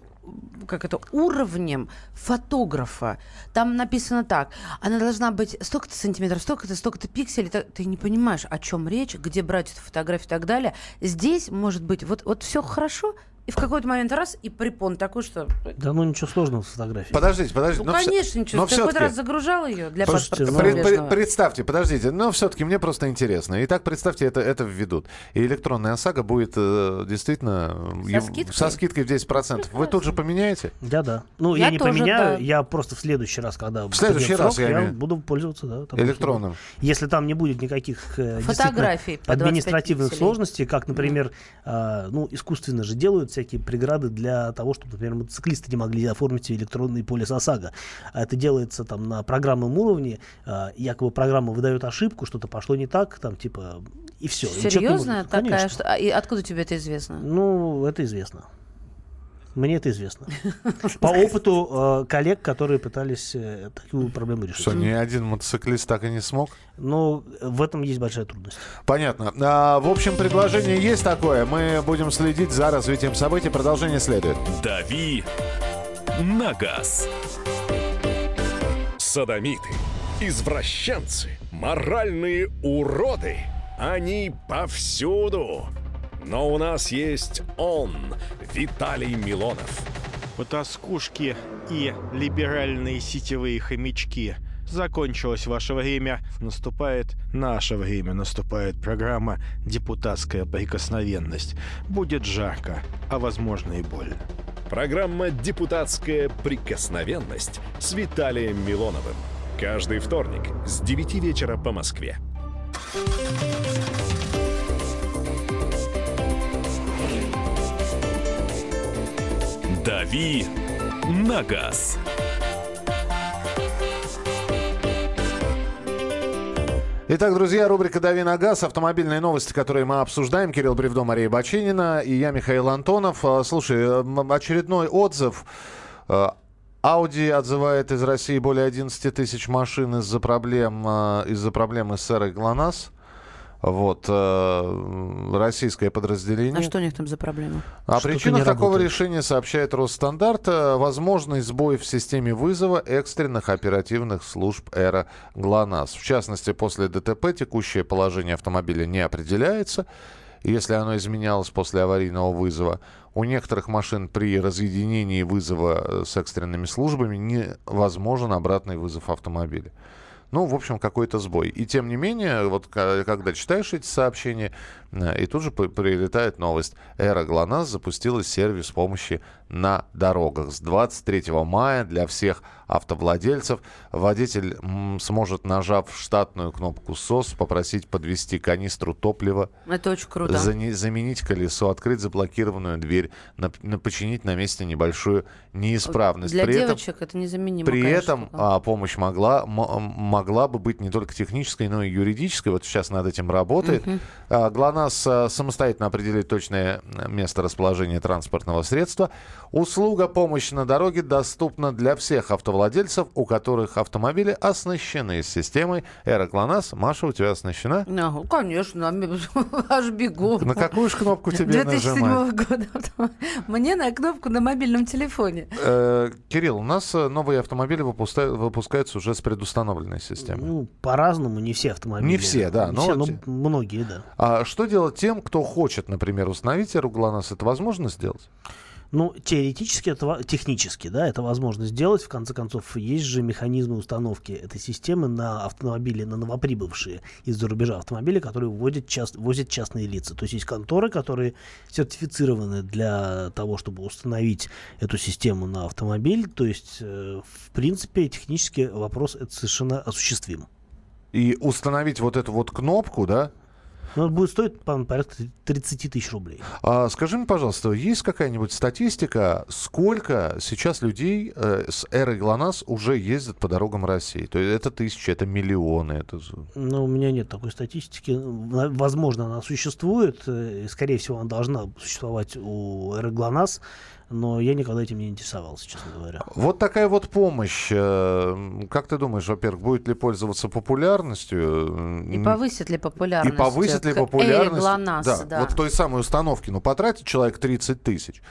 Speaker 4: как это, уровнем фотографа. Там написано так. Она должна быть столько-то сантиметров, столько-то, столько-то пикселей. Ты, ты не понимаешь, о чем речь, где брать эту фотографию и так далее. Здесь может быть вот, вот все хорошо, и в какой-то момент раз, и препон такой, что...
Speaker 3: Да ну ничего сложного с фотографией.
Speaker 2: Подождите, подождите.
Speaker 4: Ну,
Speaker 2: но всё-
Speaker 4: конечно, ничего.
Speaker 2: но
Speaker 4: Ты какой-то
Speaker 2: всё-таки-
Speaker 4: раз загружал ее для
Speaker 3: Слушайте,
Speaker 4: паспорта
Speaker 3: ну,
Speaker 2: Пред- представьте, подождите, но все-таки мне просто интересно. Итак, представьте, это, это введут. И электронная ОСАГО будет э, действительно э,
Speaker 4: Со скидкой?
Speaker 2: со скидкой в 10%. Вы тут же поменяете?
Speaker 3: Да, да. Ну, я,
Speaker 4: Я
Speaker 3: не
Speaker 4: тоже,
Speaker 3: поменяю,
Speaker 4: да.
Speaker 3: я просто в следующий раз, когда в
Speaker 2: следующий раз, я имею.
Speaker 3: буду пользоваться, да. такой
Speaker 2: Электронным.
Speaker 3: услугой. Если там не будет никаких э,
Speaker 4: Фотографий по 25
Speaker 3: административных сложностей, как, например, а, ну, искусственно же делают всякие преграды для того, чтобы, например, мотоциклисты не могли оформить электронный полис ОСАГО. А это делается там на программном уровне, а, якобы программа выдает ошибку, что-то пошло не так, там типа и все.
Speaker 4: Серьезно? Такая, что... а, И откуда тебе это известно?
Speaker 3: Ну, это известно. Мне это известно. По опыту э, коллег, которые пытались э, такую проблему решить.
Speaker 2: Что, ни один мотоциклист так и не смог?
Speaker 3: Но в этом есть большая трудность.
Speaker 2: Понятно. А, в общем, предложение есть такое. Мы будем следить за развитием событий. Продолжение следует.
Speaker 1: «Дави на газ».
Speaker 11: Садомиты, извращенцы, моральные уроды. Они повсюду. Но у нас есть он, Виталий Милонов.
Speaker 12: Потаскушки и либеральные сетевые хомячки закончилось ваше время. Наступает наше время, наступает программа «Депутатская прикосновенность». Будет жарко, а возможно и больно.
Speaker 11: Программа «Депутатская прикосновенность» с Виталием Милоновым. Каждый вторник с 9 вечера по Москве.
Speaker 1: «Дави на газ».
Speaker 2: Итак, друзья, рубрика «Дави на газ», автомобильные новости, которые мы обсуждаем. Кирилл Бревдо, Мария Бачинина и я, Михаил Антонов. А, Слушай, очередной отзыв. А, Audi отзывает из России более 11 тысяч машин из-за проблем, а, из-за проблемы с серой ГЛОНАСС. Вот, э, российское подразделение.
Speaker 4: А что у них там за проблема?
Speaker 2: О
Speaker 3: Что-то
Speaker 2: причинах такого
Speaker 3: работает.
Speaker 2: решения сообщает Росстандарт. Э, Возможный сбой в системе вызова экстренных оперативных служб «Эра ГЛОНАСС». В частности, после ДТП текущее положение автомобиля не определяется, если оно изменялось после аварийного вызова. У некоторых машин при разъединении вызова э, с экстренными службами невозможен обратный вызов автомобиля. Ну, в общем, какой-то сбой. И тем не менее, вот когда читаешь эти сообщения, э, и тут же прилетает новость. Эра ГЛОНАСС запустила сервис помощи на дорогах. С 23 мая для всех автовладельцев водитель сможет, нажав штатную кнопку СОС, попросить подвести канистру топлива,
Speaker 4: Это очень круто.
Speaker 2: заменить колесо, открыть заблокированную дверь, на- починить на месте небольшую неисправность.
Speaker 4: Для
Speaker 2: При этом-
Speaker 4: девочек это незаменимо,
Speaker 2: при
Speaker 4: конечно,
Speaker 2: этом а, помощь могла, могла бы быть не только технической, но и юридической. Вот сейчас над этим работает.
Speaker 4: Мгм.
Speaker 2: А, ГЛОНАСС а, самостоятельно определит точное э, место расположения транспортного средства. Услуга помощи на дороге доступна для всех автовладельцев, у которых автомобили оснащены системой Эра ГЛОНАСС. Маша, у тебя оснащена?
Speaker 4: Ну, конечно, аж бегу.
Speaker 2: На какую же кнопку тебе
Speaker 4: 2007
Speaker 2: нажимать?
Speaker 4: года. Мне на кнопку на мобильном телефоне.
Speaker 2: Э, Кирилл, у нас э, новые автомобили выпуска- выпускаются уже с предустановленной системой.
Speaker 3: Ну, по-разному, не все автомобили.
Speaker 2: Не все, да,
Speaker 3: Не
Speaker 2: но
Speaker 3: все, но многие, да.
Speaker 2: А что делать тем, кто хочет, например, установить Эру ГЛОНАСС? Это возможно сделать?
Speaker 3: Ну, теоретически, это, технически, да, это возможно сделать. В конце концов, есть же механизмы установки этой системы на автомобили, на новоприбывшие из-за рубежа автомобили, которые вводят част, возят частные лица. То есть есть конторы, которые сертифицированы для того, чтобы установить эту систему на автомобиль. То есть, э, в принципе, технически вопрос это совершенно осуществим.
Speaker 2: И установить вот эту вот кнопку, да?
Speaker 3: Но это будет стоить, по-моему, порядка 30 тысяч рублей.
Speaker 2: А скажи мне, пожалуйста, есть какая-нибудь статистика, сколько сейчас людей э, с эрой ГЛОНАСС уже ездят по дорогам России? То есть это тысячи, это миллионы, это...
Speaker 3: Но у меня нет такой статистики. Возможно, она существует. э, и, Скорее всего, она должна существовать у РГЛОНАСС, но я никогда этим не интересовался, честно говоря.
Speaker 2: Вот такая вот помощь. э, Как ты думаешь, во-первых, будет ли пользоваться популярностью?
Speaker 4: И повысит ли
Speaker 2: И
Speaker 4: популярность?
Speaker 2: повысит ли
Speaker 4: к Эре
Speaker 2: популярность?
Speaker 4: ГЛОНАСС,
Speaker 2: да,
Speaker 4: да.
Speaker 2: вот той самой установки. Ну, потратит человек 30 тысяч.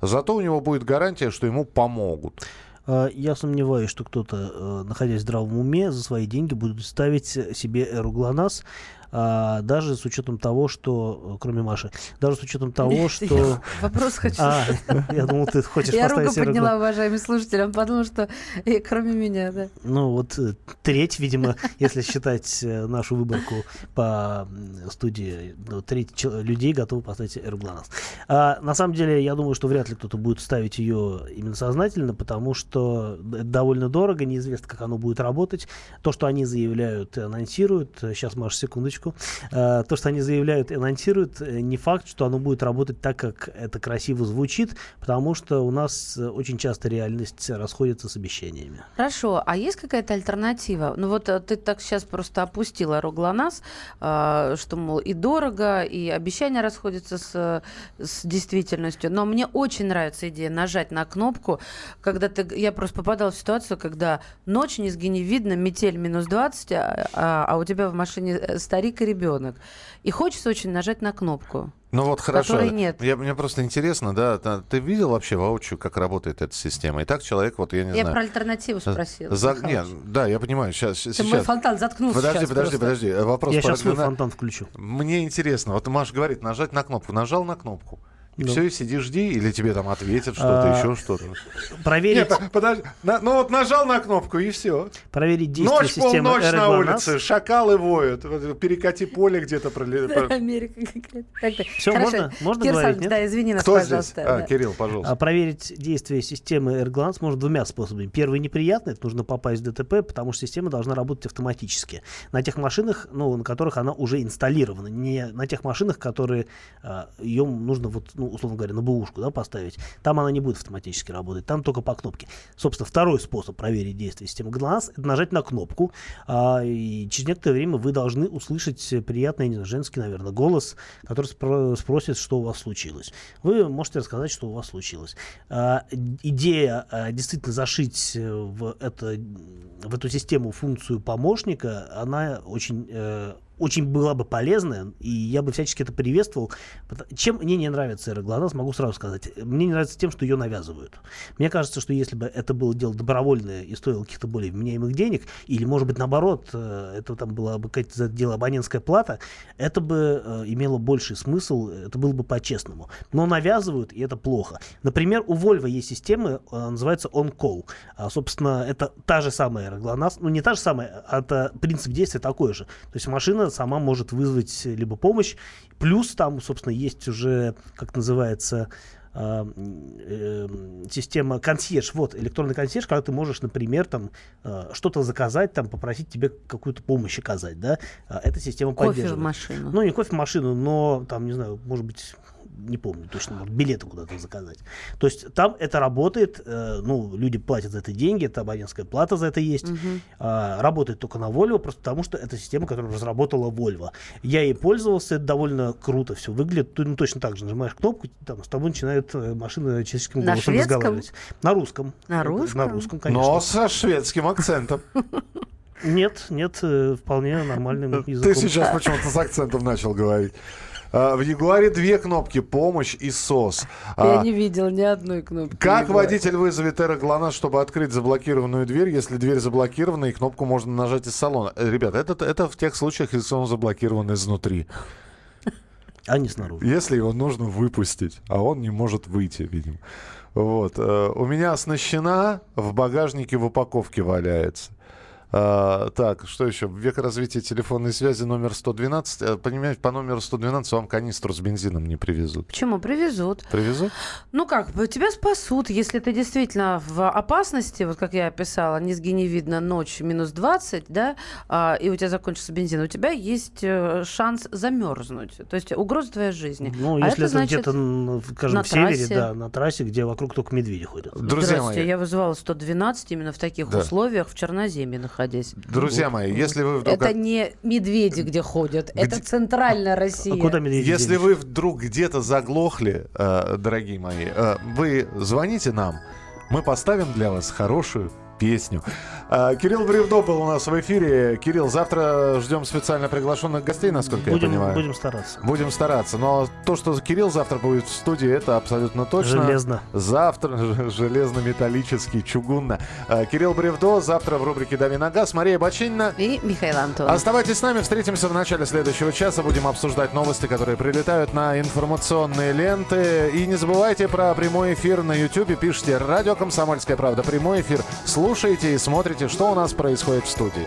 Speaker 2: Зато у него будет гарантия, что ему помогут.
Speaker 3: Э, Я сомневаюсь, что кто-то, э, находясь в здравом уме, за свои деньги будет ставить себе эру ГЛОНАСС, а, даже с учетом того, что, э, кроме Маши, даже с учетом того, что...
Speaker 4: вопрос хочу
Speaker 3: А, я думал, ты хочешь
Speaker 4: Я руку подняла,
Speaker 3: «Гло-
Speaker 4: уважаемый слушатель, он подумал, что и кроме меня, да.
Speaker 3: Ну, вот э, треть, видимо, если считать э, нашу выборку по студии, ну, треть людей готовы поставить эру ГЛОНАСС. А, на самом деле, я думаю, что вряд ли кто-то будет ставить ее именно сознательно, потому что это довольно дорого, неизвестно, как оно будет работать. То, что они заявляют и анонсируют, э, сейчас, Маша, секундочку, Э, то, что они заявляют и анонсируют, э, не факт, что оно будет работать так, как это красиво звучит, потому что у нас э, очень часто реальность расходится с обещаниями.
Speaker 4: Хорошо, а есть какая-то альтернатива? Ну вот ты так сейчас просто опустила РОГЛОНАСС, э, что, мол, и дорого, и обещания расходятся с, с действительностью. Но мне очень нравится идея нажать на кнопку, когда ты... Я просто попадала в ситуацию, когда ночь, низги не видно, метель минус 20, а, а- а у тебя в машине э, старик и ребенок. И хочется очень нажать на кнопку.
Speaker 2: Ну вот хорошо.
Speaker 4: Нет.
Speaker 2: Я, мне просто интересно, да, ты видел вообще воочию, как работает эта система? И так человек, вот я не
Speaker 4: Я
Speaker 2: знаю.
Speaker 4: про альтернативу спросила.
Speaker 2: За... Нет, да, я понимаю, сейчас,
Speaker 4: Ты
Speaker 2: сейчас.
Speaker 4: мой фонтан заткнулся
Speaker 2: Подожди,
Speaker 4: сейчас
Speaker 2: подожди,
Speaker 4: просто.
Speaker 2: подожди. Вопрос
Speaker 3: Я
Speaker 2: про
Speaker 3: сейчас свой фонтан включу.
Speaker 2: Мне интересно, вот Маша говорит, нажать на кнопку. Нажал на кнопку. И
Speaker 3: Ну.
Speaker 2: все, и сиди, жди, или тебе там ответят что-то,
Speaker 3: А,
Speaker 2: еще что-то.
Speaker 3: Проверить,
Speaker 2: Нет, подожди. На- ну вот нажал на кнопку, и все.
Speaker 3: проверить действие
Speaker 2: Ночь,
Speaker 3: системы
Speaker 2: полночь на улице, шакалы воют. Перекати поле где-то. проле-
Speaker 4: Америка какая-то. Хорошо.
Speaker 3: можно- можно говорить, нет?
Speaker 4: Да, извини нас,
Speaker 2: Кто здесь?
Speaker 4: пожалуйста.
Speaker 2: А,
Speaker 4: да.
Speaker 2: Кирилл, пожалуйста.
Speaker 3: А проверить действие системы AirGlance можно двумя способами. Первый неприятный, это нужно попасть в ДТП, потому что система должна работать автоматически. На тех машинах, ну, на которых она уже инсталлирована, не на тех машинах, которые а, ее нужно, вот, ну, условно говоря, на бэушку да, поставить. Там она не будет автоматически работать, там только по кнопке. Собственно, второй способ проверить действие системы GLONASS — это нажать на кнопку, а, и через некоторое время вы должны услышать приятный, не знаю, женский, наверное, голос, который спро- спросит, что у вас случилось. Вы можете рассказать, что у вас случилось. А, идея а, действительно зашить э, в, это, в эту систему функцию помощника, она очень, э, очень была бы полезная, и я бы всячески это приветствовал. Чем мне не нравится GLONASS, могу сразу сказать. Мне не нравится тем, что ее навязывают. Мне кажется, что если бы это было дело добровольное и стоило каких-то более вменяемых денег, или, может быть, наоборот, э, это там была бы какая-то за дело абонентская плата, это бы э, имело больший смысл, это было бы по-честному. Но навязывают, и это плохо. Например, у Volvo есть система, э, называется On-Call. А, собственно, это та же самая GLONASS, ну не та же самая, а это принцип действия такой же. То есть машина сама может вызвать либо помощь, плюс там, собственно, есть уже, как называется, а, м, э, система консьерж, вот электронный консьерж, когда ты можешь, например, там э, что-то заказать, там попросить тебе какую-то помощь оказать, да, А, эта система
Speaker 4: Кофе в
Speaker 3: поддерживает.
Speaker 4: машину.
Speaker 3: Ну не кофе в машину, но там не знаю, может быть не помню точно, может, билеты куда-то заказать. То есть там это работает, э, ну, люди платят за это деньги, это абонентская плата за это есть. А, работает только на Volvo, просто потому что это система, которую разработала Volvo. Я ей пользовался, это довольно круто все выглядит. Ты, ну, точно так же нажимаешь кнопку, там с тобой начинает э, машина человеческим
Speaker 4: На
Speaker 3: голосом
Speaker 4: шведском?
Speaker 3: разговаривать. На русском.
Speaker 4: На русском?
Speaker 3: На русском, конечно.
Speaker 2: Но со шведским акцентом.
Speaker 3: Нет, нет, э, вполне нормальным языком.
Speaker 2: Ты сейчас почему-то с акцентом начал говорить. А, В Ягуаре две кнопки «Помощь» и «СОС».
Speaker 4: Я
Speaker 2: А,
Speaker 4: не видел ни одной кнопки.
Speaker 2: Как
Speaker 4: Егора.
Speaker 2: водитель вызовет «Эроглонасс», чтобы открыть заблокированную дверь, если дверь заблокирована и кнопку можно нажать из салона? Э, Ребята, это, это в тех случаях, если он заблокирован изнутри.
Speaker 3: А не снаружи.
Speaker 2: Если его нужно выпустить, а он не может выйти, видимо. Вот. э, У меня оснащена, в багажнике в упаковке валяется. А, так, что еще? Век развития телефонной связи номер 112. Э, Понимаете, по номеру 112 вам канистру с бензином не привезут.
Speaker 4: Почему? Привезут.
Speaker 2: Привезут?
Speaker 4: Ну как, тебя спасут, если ты действительно в опасности, вот как я описала, низги не видно, ночь минус 20, да, а, и у тебя закончится бензин, у тебя есть э, шанс замерзнуть. То есть угроза твоей жизни.
Speaker 3: Ну,
Speaker 4: А
Speaker 3: если это,
Speaker 4: значит,
Speaker 3: где-то, скажем,
Speaker 4: на
Speaker 3: в севере,
Speaker 4: трассе.
Speaker 3: да, на трассе, где вокруг только медведи ходят.
Speaker 2: Друзья
Speaker 4: Здравствуйте,
Speaker 2: мои.
Speaker 4: я вызывала 112 именно в таких
Speaker 2: Да.
Speaker 4: условиях в Черноземье находясь.
Speaker 2: Друзья мои, если вы вдруг...
Speaker 4: Это не медведи, где ходят, это центральная Россия.
Speaker 2: Если вы вдруг где-то заглохли, э, дорогие мои, э, вы звоните нам, мы поставим для вас хорошую песню. А, Кирилл Бревдо был у нас в эфире. Кирилл, завтра ждем специально приглашенных гостей, насколько я
Speaker 3: Будем,
Speaker 2: понимаю.
Speaker 3: будем стараться.
Speaker 2: Будем стараться. Но то, что Кирилл завтра будет в студии, это абсолютно точно.
Speaker 3: Железно.
Speaker 2: Завтра ж- железно-металлический, чугунно. А, Кирилл Бревдо, завтра в рубрике «Дави на газ». Мария Бочинина.
Speaker 4: И Михаил Антонов.
Speaker 2: Оставайтесь с нами, встретимся в начале следующего часа. Будем обсуждать новости, которые прилетают на информационные ленты. И не забывайте про прямой эфир на YouTube. Пишите «Радио Комсомольская правда». Прямой эфир. Слушайте и смотрите, что у нас происходит в студии.